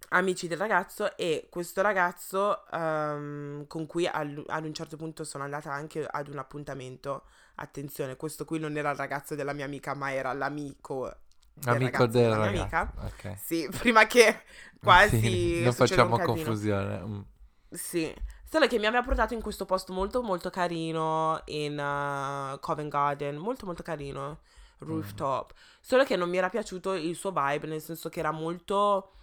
B: amici del ragazzo e questo ragazzo ehm, con cui al- ad un certo punto sono andata anche ad un appuntamento. Attenzione, questo qui non era il ragazzo della mia amica, ma era l'amico del
A: Amico
B: ragazzo
A: del
B: della mia amica.
A: Ok.
B: Sì, [laughs] prima che quasi
A: Sì, non facciamo confusione. Mm.
B: Sì, solo che mi aveva portato in questo posto molto molto carino in uh, Covent Garden, molto molto carino, rooftop. Solo che non mi era piaciuto il suo vibe, nel senso che era molto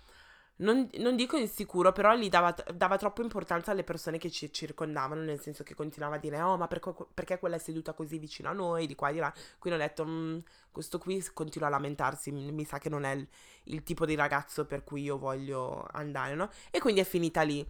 B: non, non dico insicuro, però gli dava, dava troppo importanza alle persone che ci circondavano, nel senso che continuava a dire, oh, ma perché, perché quella è seduta così vicino a noi, di qua e di là. Quindi ho detto, mm, questo qui continua a lamentarsi, mi sa che non è il, il, tipo di ragazzo per cui io voglio andare, no? E quindi è finita lì.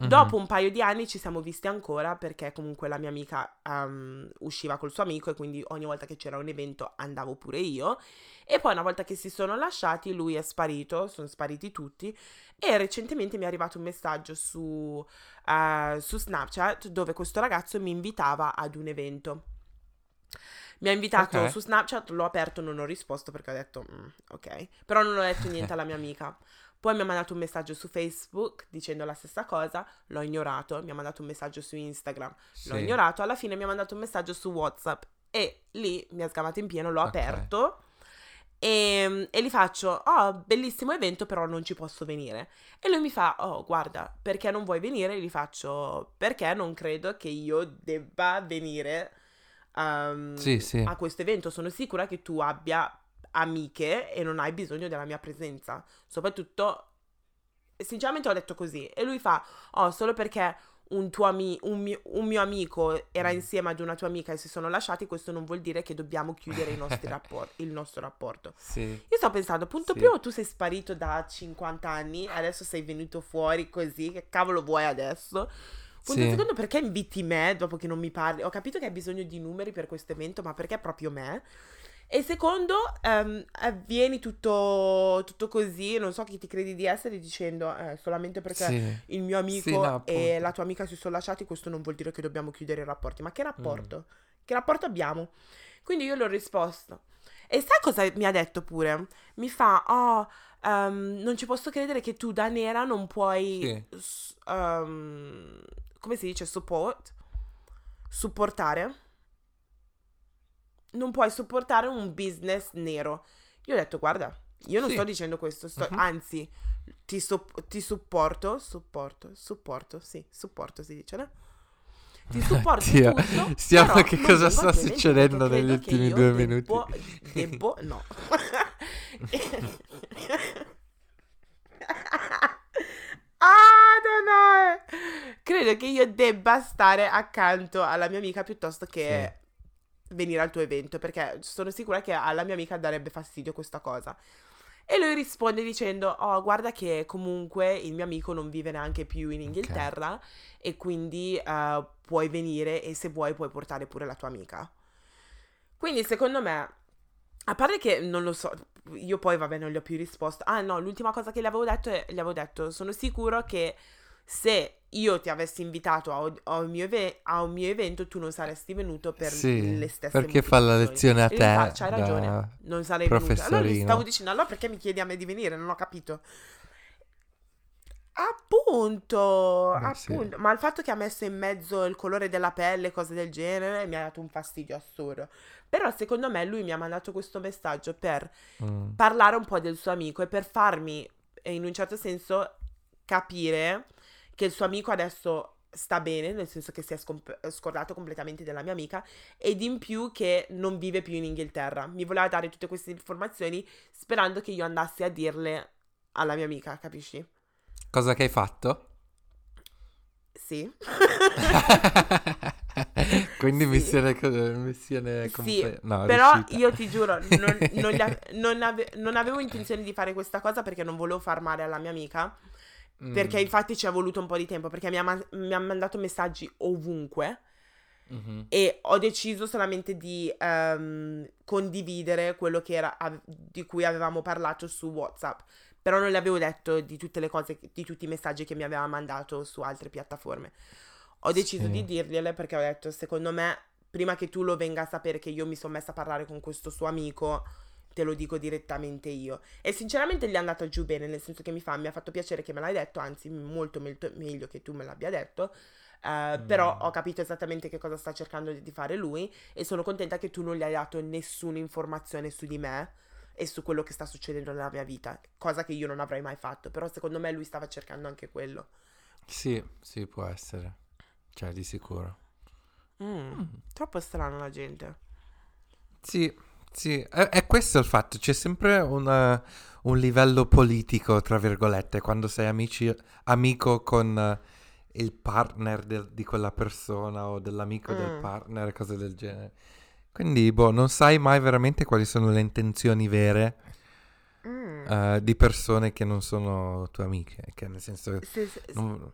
B: Mm-hmm. Dopo un paio di anni ci siamo visti ancora perché comunque la mia amica um, usciva col suo amico e quindi ogni volta che c'era un evento andavo pure io. E poi una volta che si sono lasciati lui è sparito, sono spariti tutti e recentemente mi è arrivato un messaggio su, uh, su Snapchat dove questo ragazzo mi invitava ad un evento. Mi ha invitato okay. su Snapchat, l'ho aperto, non ho risposto perché ho detto mm, ok, però non ho detto niente alla mia amica. Poi mi ha mandato un messaggio su Facebook dicendo la stessa cosa, l'ho ignorato, mi ha mandato un messaggio su Instagram, l'ho sì. ignorato, alla fine mi ha mandato un messaggio su WhatsApp e lì mi ha sgamato in pieno, l'ho okay. aperto e, ehm, e, gli faccio, oh, bellissimo evento, però non ci posso venire. E lui mi fa, oh, guarda, perché non vuoi venire? E gli faccio, perché non credo che io debba venire um, sì, sì. a questo evento. Sono sicura che tu abbia amiche e non hai bisogno della mia presenza. Soprattutto, sinceramente ho detto così. E lui fa, oh, solo perché un, tuo ami- un, mio, un mio amico era mm. insieme ad una tua amica e si sono lasciati, questo non vuol dire che dobbiamo chiudere [laughs] rapport- il nostro rapporto.
A: Sì.
B: Io sto pensando, punto sì. primo, tu sei sparito da 50 anni, adesso sei venuto fuori così, che cavolo vuoi adesso? Punto sì. secondo, perché inviti me dopo che non mi parli? Ho capito che hai bisogno di numeri per questo evento, ma perché proprio me? E secondo, um, avvieni tutto, tutto, così, non so chi ti credi di essere, dicendo eh, solamente perché sì. il mio amico sì, no, e la tua amica si sono lasciati, questo non vuol dire che dobbiamo chiudere i rapporti. Ma che rapporto? Mm. Che rapporto abbiamo? Quindi io l'ho risposto. E sai cosa mi ha detto pure? Mi fa, oh, um, non ci posso credere che tu da nera non puoi, sì. um, come si dice, support, supportare non puoi sopportare un business nero. Io ho detto, guarda, io non sì. sto dicendo questo, sto, uh-huh. anzi, ti, so, ti, supporto, supporto, supporto, sì, supporto si dice, no? [laughs] Ti supporto Dio, tutto,
A: stiamo che cosa sta succedendo negli ultimi due debbo,
B: minuti? [laughs] Debbo, no. ah, no, no. Credo che io debba stare accanto alla mia amica piuttosto che... Sì venire al tuo evento perché sono sicura che alla mia amica darebbe fastidio questa cosa. E lui risponde dicendo: Oh, guarda che comunque il mio amico non vive neanche più in Inghilterra okay. e quindi uh, puoi venire e se vuoi puoi portare pure la tua amica. Quindi secondo me, a parte che non lo so, io poi vabbè non gli ho più risposto. Ah no, l'ultima cosa che gli avevo detto è, gli avevo detto, sono sicuro che se io ti avessi invitato a, a, un, mio eve- a un, mio evento, tu non saresti venuto per sì, le stesse
A: perché fa la lezione a te
B: faccia, hai ragione non sarei venuto allora gli stavo dicendo allora perché mi chiedi a me di venire non ho capito appunto, eh, appunto. Sì. ma il fatto che ha messo in mezzo il colore della pelle cose del genere mi ha dato un fastidio assurdo però secondo me lui mi ha mandato questo messaggio per mm. parlare un po' del suo amico e per farmi in un certo senso capire che il suo amico adesso sta bene, nel senso che si è scomp- scordato completamente della mia amica, ed in più che non vive più in Inghilterra. Mi voleva dare tutte queste informazioni sperando che io andassi a dirle alla mia amica, capisci?
A: Cosa che hai fatto?
B: Sì. [laughs] [laughs]
A: Quindi sì. missione, missione completa.
B: Sì, no, però riuscita. io ti giuro, non, non, [laughs] ave- non, ave- non avevo intenzione di fare questa cosa perché non volevo far male alla mia amica perché mm. infatti ci è voluto un po' di tempo, perché mi ha, man- mi ha mandato messaggi ovunque. Mm-hmm. E ho deciso solamente di um, condividere quello che era, av- di cui avevamo parlato su WhatsApp. Però non le avevo detto di tutte le cose, di tutti i messaggi che mi aveva mandato su altre piattaforme. Ho deciso sì. di dirgliele perché ho detto, secondo me, prima che tu lo venga a sapere che io mi sono messa a parlare con questo suo amico, te lo dico direttamente io. E sinceramente gli è andato giù bene, nel senso che mi fa, mi ha fatto piacere che me l'hai detto, anzi molto, molto meglio che tu me l'abbia detto. Uh, mm. Però ho capito esattamente che cosa sta cercando di fare lui e sono contenta che tu non gli hai dato nessuna informazione su di me e su quello che sta succedendo nella mia vita, cosa che io non avrei mai fatto, però secondo me lui stava cercando anche quello.
A: Sì, sì, può essere. Cioè, di sicuro.
B: Mm, mm. Troppo strano la gente.
A: Sì, sì, è, è, questo il fatto, c'è sempre una, un livello politico, tra virgolette, quando sei amici, amico con eh, il partner del- di quella persona o dell'amico del
B: Mm.
A: partner, cose del genere. Quindi, boh, non sai mai veramente quali sono le intenzioni vere
B: Mm.
A: eh, di persone che non sono tue amiche, che nel senso
B: Se- se-
A: non,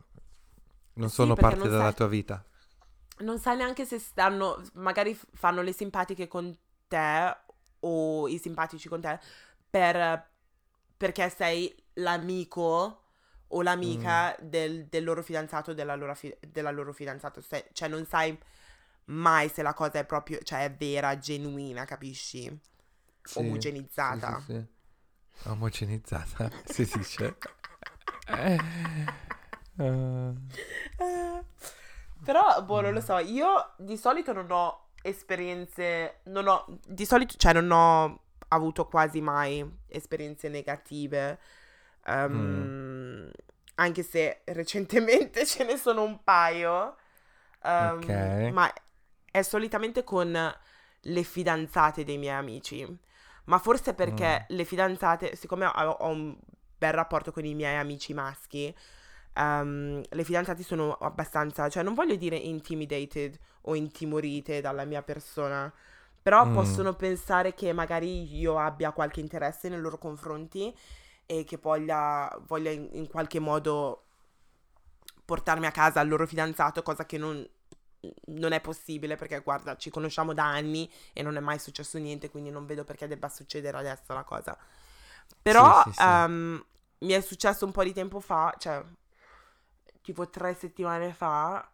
A: non
B: Sì,
A: sono parte
B: non
A: della
B: sai-
A: tua vita.
B: non sai neanche se stanno, magari fanno le simpatiche con te o i simpatici con te per, perché sei l'amico o l'amica
A: Mm.
B: del, del loro fidanzato o della loro, fi- della loro fidanzato. Se- cioè non sai mai se la cosa è proprio, cioè è vera, genuina, capisci?
A: Sì,
B: Omogenizzata.
A: Sì, sì, sì. Omogenizzata, [laughs] si dice. [laughs] Eh,
B: Però, boh, non lo so, io di solito non ho esperienze, non ho, di solito, cioè non ho avuto quasi mai esperienze negative, ehm, anche se recentemente [laughs] ce ne sono un paio, ehm,
A: Ok.
B: ma è solitamente con le fidanzate dei miei amici, ma forse perché le fidanzate, siccome ho, ho un bel rapporto con i miei amici maschi, ehm, le fidanzate sono abbastanza, cioè non voglio dire intimidated o intimorite dalla mia persona, però
A: Mm.
B: possono pensare che magari io abbia qualche interesse nei loro confronti e che voglia, voglia in, in qualche modo portarmi a casa al loro fidanzato, cosa che non, non è possibile perché guarda, ci conosciamo da anni e non è mai successo niente, quindi non vedo perché debba succedere adesso la cosa. Però
A: sì, sì.
B: ehm, mi è successo un po' di tempo fa, cioè tipo tre settimane fa,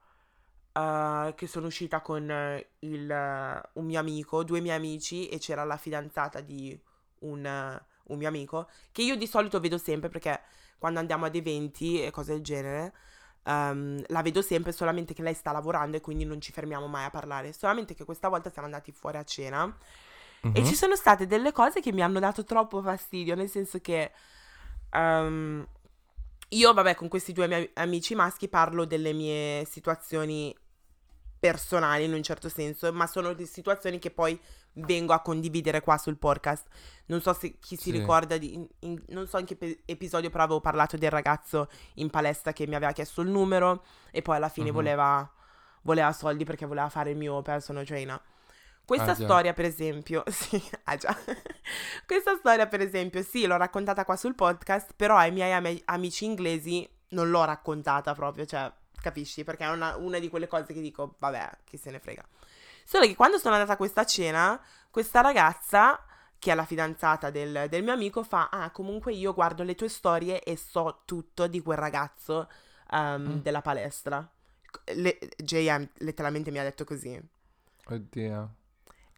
B: eh, che sono uscita con eh, il, eh, un mio amico, due miei amici e c'era la fidanzata di un, un mio amico, che io di solito vedo sempre perché quando andiamo ad eventi e cose del genere, ehm, la vedo sempre solamente che lei sta lavorando e quindi non ci fermiamo mai a parlare. Solamente che questa volta siamo andati fuori a cena e
A: mhm.
B: ci sono state delle cose che mi hanno dato troppo fastidio, nel senso che ehm, io, vabbè, con questi due miei amici maschi parlo delle mie situazioni personali in un certo senso, ma sono di situazioni che poi vengo a condividere qua sul podcast. Non so se chi si
A: Sì.
B: ricorda di in- in- non so in che pe- episodio però avevo parlato del ragazzo in palestra che mi aveva chiesto il numero e poi alla fine
A: Mhm.
B: voleva voleva soldi perché voleva fare il mio personal trainer. Questa
A: Ah,
B: storia, per esempio, [laughs] sì, ah già. Questa storia, per esempio, sì, l'ho raccontata qua sul podcast, però ai miei ami- amici inglesi non l'ho raccontata proprio, cioè, capisci? Perché è una, una di quelle cose che dico, vabbè, chi se ne frega. Solo che quando sono andata a questa cena, questa ragazza, che è la fidanzata del, del mio amico, fa, ah, comunque io guardo le tue storie e so tutto di quel ragazzo ehm,
A: Mm.
B: della palestra. Le- JM letteralmente mi ha detto così.
A: Oddio.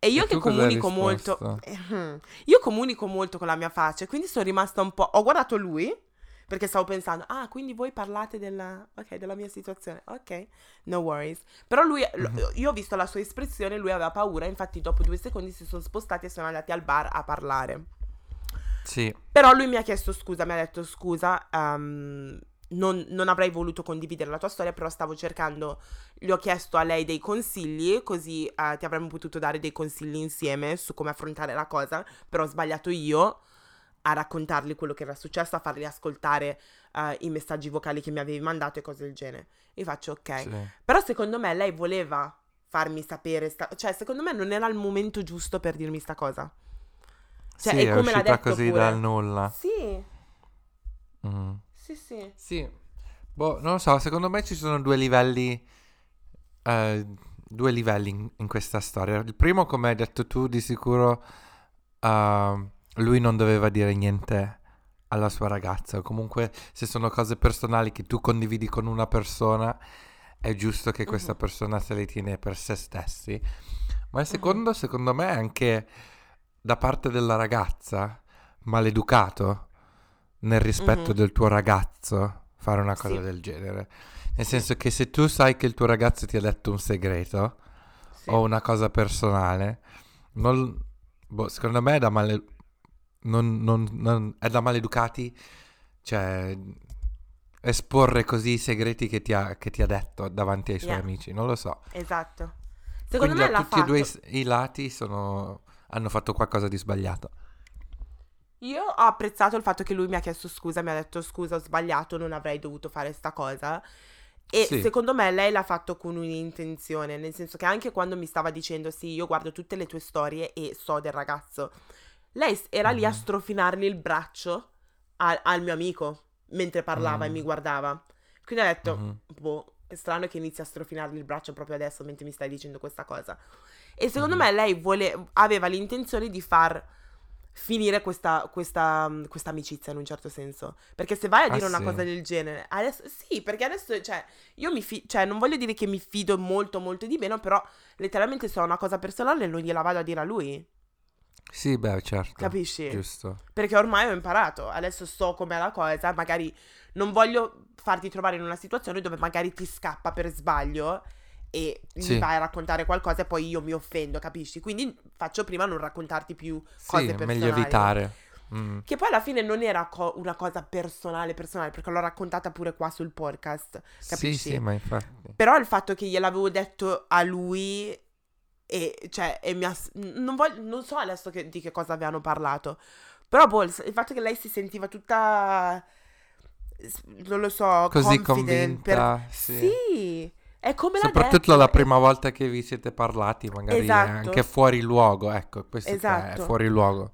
B: E io
A: E
B: che comunico molto? Ehm, io comunico molto con la mia faccia, quindi sono rimasta un po'. Ho guardato lui perché stavo pensando, ah, quindi voi parlate della, ok, della mia situazione, ok, no worries. Però lui,
A: Mhm.
B: io ho visto la sua espressione, lui aveva paura, infatti dopo due secondi si sono spostati e sono andati al bar a parlare.
A: Sì,
B: Però lui mi ha chiesto scusa, mi ha detto scusa, ehm, non, non avrei voluto condividere la tua storia, però stavo cercando, gli ho chiesto a lei dei consigli, così eh, ti avremmo potuto dare dei consigli insieme su come affrontare la cosa, però ho sbagliato io a raccontargli quello che era successo, a fargli ascoltare eh, i messaggi vocali che mi avevi mandato e cose del genere. Io faccio ok.
A: sì.
B: Però secondo me lei voleva farmi sapere, sta- cioè secondo me non era il momento giusto per dirmi sta cosa. Cioè,
A: sì,
B: è
A: è uscita così
B: pure.
A: dal nulla.
B: Sì,
A: Mm.
B: Sì, sì.
A: Sì, boh, non lo so, secondo me ci sono due livelli, eh, due livelli in, in questa storia. Il primo, come hai detto tu, di sicuro eh, lui non doveva dire niente alla sua ragazza. O comunque, se sono cose personali che tu condividi con una persona, è giusto che questa
B: Mhm.
A: persona se le tiene per se stessi. Ma il secondo, secondo me, è anche da parte della ragazza, maleducato nel rispetto
B: Mhm.
A: del tuo ragazzo fare una cosa
B: Sì.
A: del genere. Nel senso che se tu sai che il tuo ragazzo ti ha detto un segreto
B: Sì.
A: o una cosa personale, non- boh, secondo me è da male... non- non- non- è da maleducati, cioè esporre così i segreti che ti ha, che ti ha detto davanti ai suoi
B: Yeah.
A: amici, non lo so.
B: Esatto. Secondo
A: Quindi
B: me
A: tutti e due i, i lati sono- hanno fatto qualcosa di sbagliato.
B: Io ho apprezzato il fatto che lui mi ha chiesto scusa, mi ha detto scusa, ho sbagliato, non avrei dovuto fare sta cosa. E
A: Sì.
B: secondo me lei l'ha fatto con un'intenzione, nel senso che anche quando mi stava dicendo sì, io guardo tutte le tue storie e so del ragazzo, lei era lì a
A: Mhm.
B: strofinargli il braccio al, al mio amico mentre parlava e
A: Mm.
B: mi guardava. Quindi ho detto,
A: Mhm.
B: boh, è strano che inizi a strofinargli il braccio proprio adesso mentre mi stai dicendo questa cosa. E secondo
A: Mhm.
B: me lei vole- aveva l'intenzione di far finire questa, questa, mm, questa amicizia in un certo senso. Perché se vai a
A: Ah,
B: dire una
A: sì?
B: cosa del genere, adesso sì, perché adesso, cioè, io mi fi- cioè, non voglio dire che mi fido molto, molto di meno, però letteralmente se ho una cosa personale non gliela vado a dire a lui.
A: Sì, beh, certo.
B: Capisci?
A: Giusto.
B: Perché ormai ho imparato, adesso so com'è la cosa, magari non voglio farti trovare in una situazione dove magari ti scappa per sbaglio e
A: Sì.
B: mi vai a raccontare qualcosa e poi io mi offendo, capisci? Quindi faccio prima non raccontarti più
A: Sì,
B: cose
A: meglio
B: personali.
A: evitare. Mm.
B: Che poi alla fine non era co- una cosa personale, personale, perché l'ho raccontata pure qua sul podcast,
A: Sì,
B: capisci?
A: sì, ma infatti.
B: Però il fatto che gliel'avevo detto a lui e cioè e mi ha, non, voglio- non so adesso che- di che cosa avevano parlato. Però boh, il, fatto che lei si sentiva tutta non lo so,
A: Così
B: confident per-
A: convinta. Sì.
B: Sì, è come l'ha
A: Soprattutto
B: detto,
A: la prima volta che vi siete parlati, magari è
B: Esatto.
A: anche fuori luogo. Ecco, questo
B: Esatto.
A: è fuori luogo.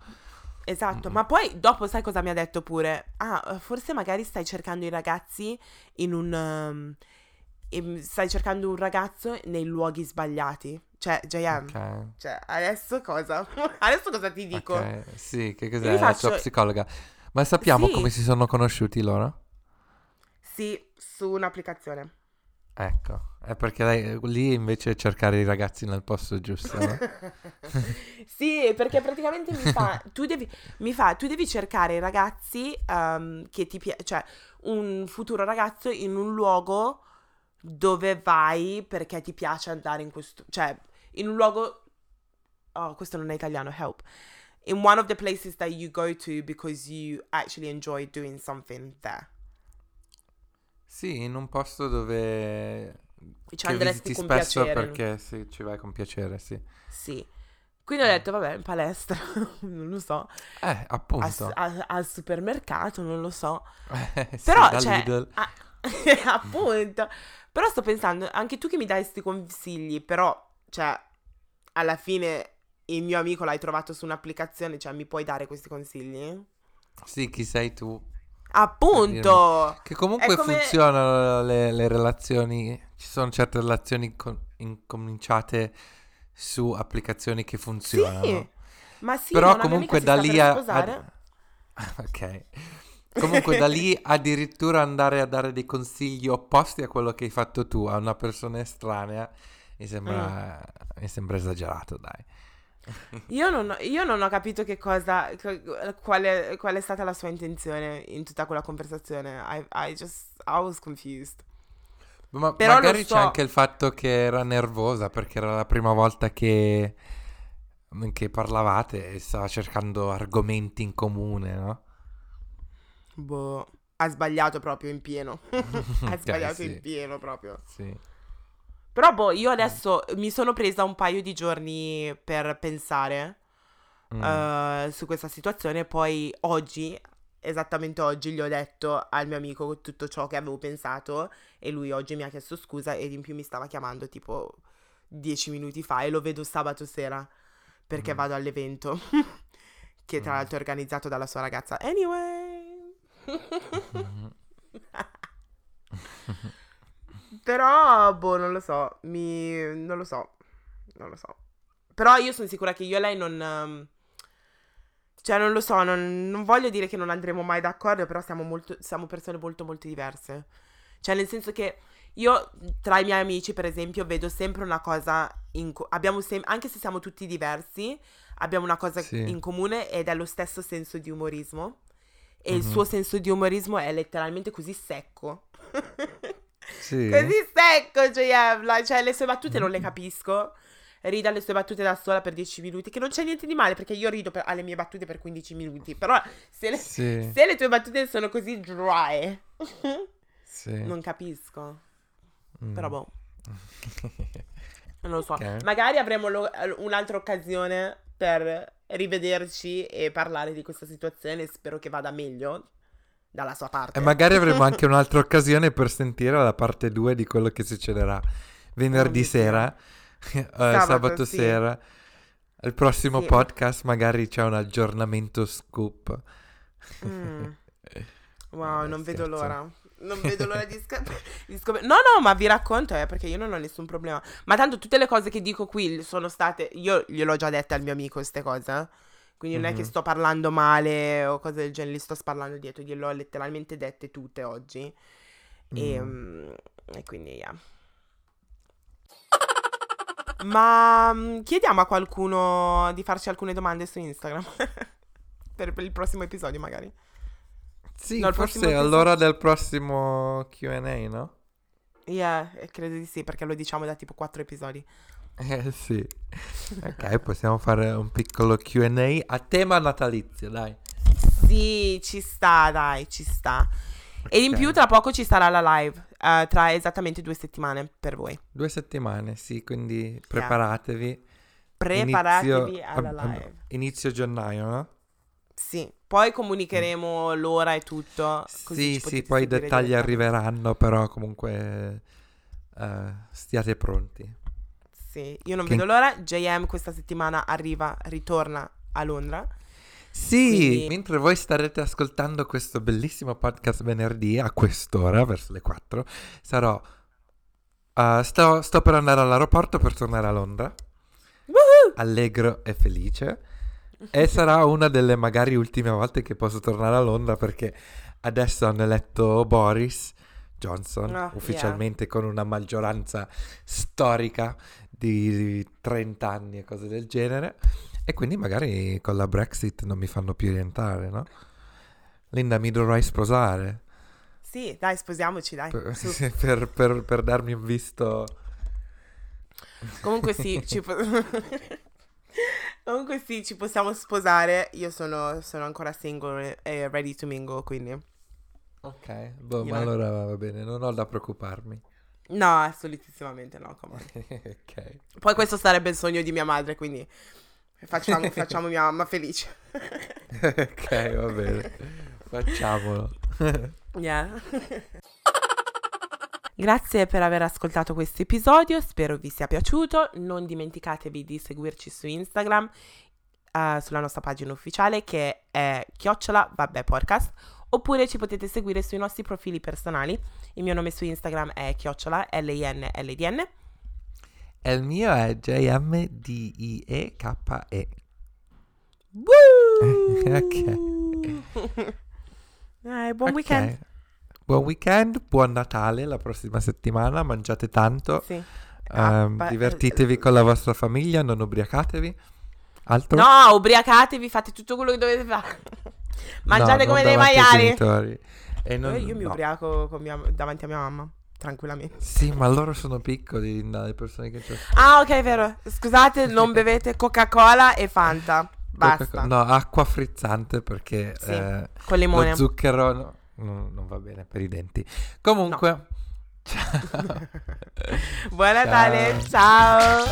B: Esatto, ma poi dopo sai cosa mi ha detto pure? Ah, forse magari stai cercando i ragazzi in un... um, stai cercando un ragazzo nei luoghi sbagliati. Cioè, JM,
A: Ok.
B: cioè, adesso cosa? [laughs] adesso cosa ti dico?
A: ok. Sì, che cos'è? La tua psicologa. Ma sappiamo
B: Sì.
A: come si sono conosciuti loro?
B: Sì, su un'applicazione.
A: Ecco, è perché lei lì invece cercare i ragazzi nel posto giusto, no? [laughs]
B: sì, perché praticamente mi fa, [laughs] tu devi, mi fa, tu devi cercare i ragazzi ehm, che ti piace, cioè un futuro ragazzo in un luogo dove vai perché ti piace andare in questo, cioè in un luogo, oh questo non è italiano, help, in one of the places that you go to because you actually enjoy doing something there.
A: Sì, in un posto dove
B: Ci
A: che
B: andresti con
A: spesso
B: piacere.
A: perché sì, ci vai con piacere, sì.
B: Sì. Quindi ho detto, vabbè, in palestra, [laughs] non lo so,
A: Eh, appunto.
B: al- al supermercato, non lo so.
A: Eh, sì,
B: Però, cioè, ah, [laughs] appunto. Però sto pensando, anche tu che mi dai questi consigli, però, cioè, alla fine il mio amico l'hai trovato su un'applicazione, cioè, mi puoi dare questi consigli?
A: Sì, chi sei tu?
B: Appunto!
A: Che comunque
B: come-
A: funzionano le, le relazioni, ci sono certe relazioni con- incominciate su applicazioni che funzionano.
B: Sì, ma sì,
A: Però comunque da lì a...
B: per sposare.
A: a- [laughs] Ok. Comunque da lì [laughs] addirittura andare a dare dei consigli opposti a quello che hai fatto tu a una persona estranea mi sembra,
B: Mm.
A: mi sembra esagerato, dai.
B: Io non, ho, io non ho capito che cosa, che- quale, qual è stata la sua intenzione in tutta quella conversazione. I, I just, I was confused.
A: Ma
B: Però
A: magari
B: so.
A: c'è anche il fatto che era nervosa perché era la prima volta che, che parlavate e stava cercando argomenti in comune, no?
B: Boh, ha sbagliato proprio in pieno. [laughs] ha sbagliato
A: sì.
B: in pieno proprio.
A: Sì.
B: Però boh, io adesso mi sono presa un paio di giorni per pensare
A: Mm.
B: eh, su questa situazione. Poi oggi, esattamente oggi, gli ho detto al mio amico tutto ciò che avevo pensato. E lui oggi mi ha chiesto scusa ed in più mi stava chiamando tipo dieci minuti fa. E lo vedo sabato sera perché
A: Mm.
B: vado all'evento. [laughs] che tra
A: Mm.
B: l'altro è organizzato dalla sua ragazza. Anyway. [laughs] [laughs] Però, boh, non lo so, mi... non lo so, non lo so. Però io sono sicura che io e lei non... ehm, Cioè, non lo so, non, non voglio dire che non andremo mai d'accordo, però siamo, molto, siamo persone molto, molto diverse. Cioè, nel senso che io, tra i miei amici, per esempio, vedo sempre una cosa in co- abbiamo sem- anche se siamo tutti diversi, abbiamo una cosa
A: Sì.
B: in comune ed è lo stesso senso di umorismo. E il
A: Mhm.
B: suo senso di umorismo è letteralmente così secco. [laughs]
A: Sì.
B: Così secco, JM. like, Cioè, le sue battute non le capisco. Ride alle sue battute da sola per 10 minuti. Che non c'è niente di male perché io rido per- alle mie battute per 15 minuti. Però se le,
A: Sì,
B: se le tue battute sono così dry,
A: sì.
B: non capisco.
A: Mm.
B: Però boh, [laughs] non lo so.
A: Ok.
B: Magari avremo lo- un'altra occasione per rivederci e parlare di questa situazione. Spero che vada meglio dalla sua parte.
A: E magari avremo anche [laughs] un'altra occasione per sentire la parte 2 di quello che succederà venerdì sera, [laughs] eh,
B: Sabato,
A: sabato
B: sì.
A: sera. Al prossimo
B: Sì.
A: podcast magari c'è un aggiornamento scoop.
B: Mm. [laughs] Wow, non vedo l'ora. Non vedo l'ora di, scop- di scop- No, no, ma vi racconto, eh, perché io non ho nessun problema. Ma tanto tutte le cose che dico qui sono state... Io gliel'ho già dette al mio amico queste cose. eh. Quindi non è che sto parlando male o cose del genere, li sto parlando dietro. Gliele ho letteralmente dette tutte oggi. E,
A: Mm.
B: e quindi, yeah. Ma mm, chiediamo a qualcuno di farci alcune domande su Instagram. per, [laughs] per il prossimo episodio, magari.
A: Sì,
B: No,
A: forse all'ora del prossimo Q&A, no?
B: Yeah, credo di sì, perché lo diciamo da tipo quattro episodi.
A: Eh sì. Ok, possiamo fare un piccolo Q&A a tema natalizio, dai.
B: Sì, ci sta, dai, ci sta. E in più tra poco ci sarà la live, eh, tra esattamente due settimane per voi.
A: Due settimane, sì, quindi preparatevi.
B: Preparatevi
A: Inizio-
B: alla live.
A: Inizio gennaio, no?
B: Sì, poi comunicheremo l'ora e tutto.
A: Sì, sì, poi i dettagli arriveranno, però comunque eh, stiate pronti.
B: Sì, io non
A: Che-
B: vedo l'ora. JM questa settimana arriva, ritorna a Londra.
A: Sì,
B: Quindi-
A: mentre voi starete ascoltando questo bellissimo podcast venerdì a quest'ora, verso le 4, sarò... eh, sto, sto per andare all'aeroporto per tornare a Londra,
B: Woohoo!
A: allegro e felice. E sarà [laughs] una delle magari ultime volte che posso tornare a Londra perché adesso hanno eletto Boris Johnson
B: Ah,
A: ufficialmente con una maggioranza storica di 30 anni e cose del genere. E quindi magari con la Brexit non mi fanno più rientrare, no? Linda, mi dovrai sposare
B: Sì, dai, sposiamoci, dai.
A: per, [laughs] per- per- per darmi un visto.
B: Comunque sì, ci po- [laughs] Comunque sì, ci possiamo sposare. Io sono, sono ancora single e ready to mingle, quindi...
A: Ok, boh, ma allora va bene, non ho da preoccuparmi.
B: No, assolutissimamente no, come. [laughs]
A: ok.
B: Poi questo sarebbe il sogno di mia madre, quindi facciamo, [laughs] facciamo mia mamma felice.
A: ok, va bene. Facciamolo. [laughs]
B: Yeah. Grazie per aver ascoltato questo episodio, spero vi sia piaciuto. Non dimenticatevi di seguirci su Instagram, eh, sulla nostra pagina ufficiale che è chiocciola vabbè podcast, oppure ci potete seguire sui nostri profili personali. Il mio nome su Instagram è chiocciola L-I-N-L-D-N.
A: E il mio è JMDIEKE.
B: Woo! [laughs]
A: Ok. [laughs]
B: Dai, buon
A: Ok.
B: weekend.
A: Buon weekend, buon Natale la prossima settimana, mangiate tanto,
B: Sì.
A: ehm,
B: Ah,
A: divertitevi con la vostra famiglia, non ubriacatevi. Altro?
B: No, ubriacatevi, fate tutto quello che dovete fare. Mangiate
A: No,
B: come dei maiali.
A: E non-
B: Eh, io mi
A: no.
B: ubriaco mia- davanti a mia mamma, tranquillamente.
A: Sì, ma loro sono piccoli, dalle persone che.
B: Ah, ok, vero. Scusate, non bevete Coca-Cola e Fanta. Basta.
A: No, acqua frizzante perché
B: Sì,
A: eh,
B: Con limone.
A: lo zucchero no- no- non va bene per i denti. Comunque, ciao. [laughs] [laughs]
B: Buon Natale, ciao.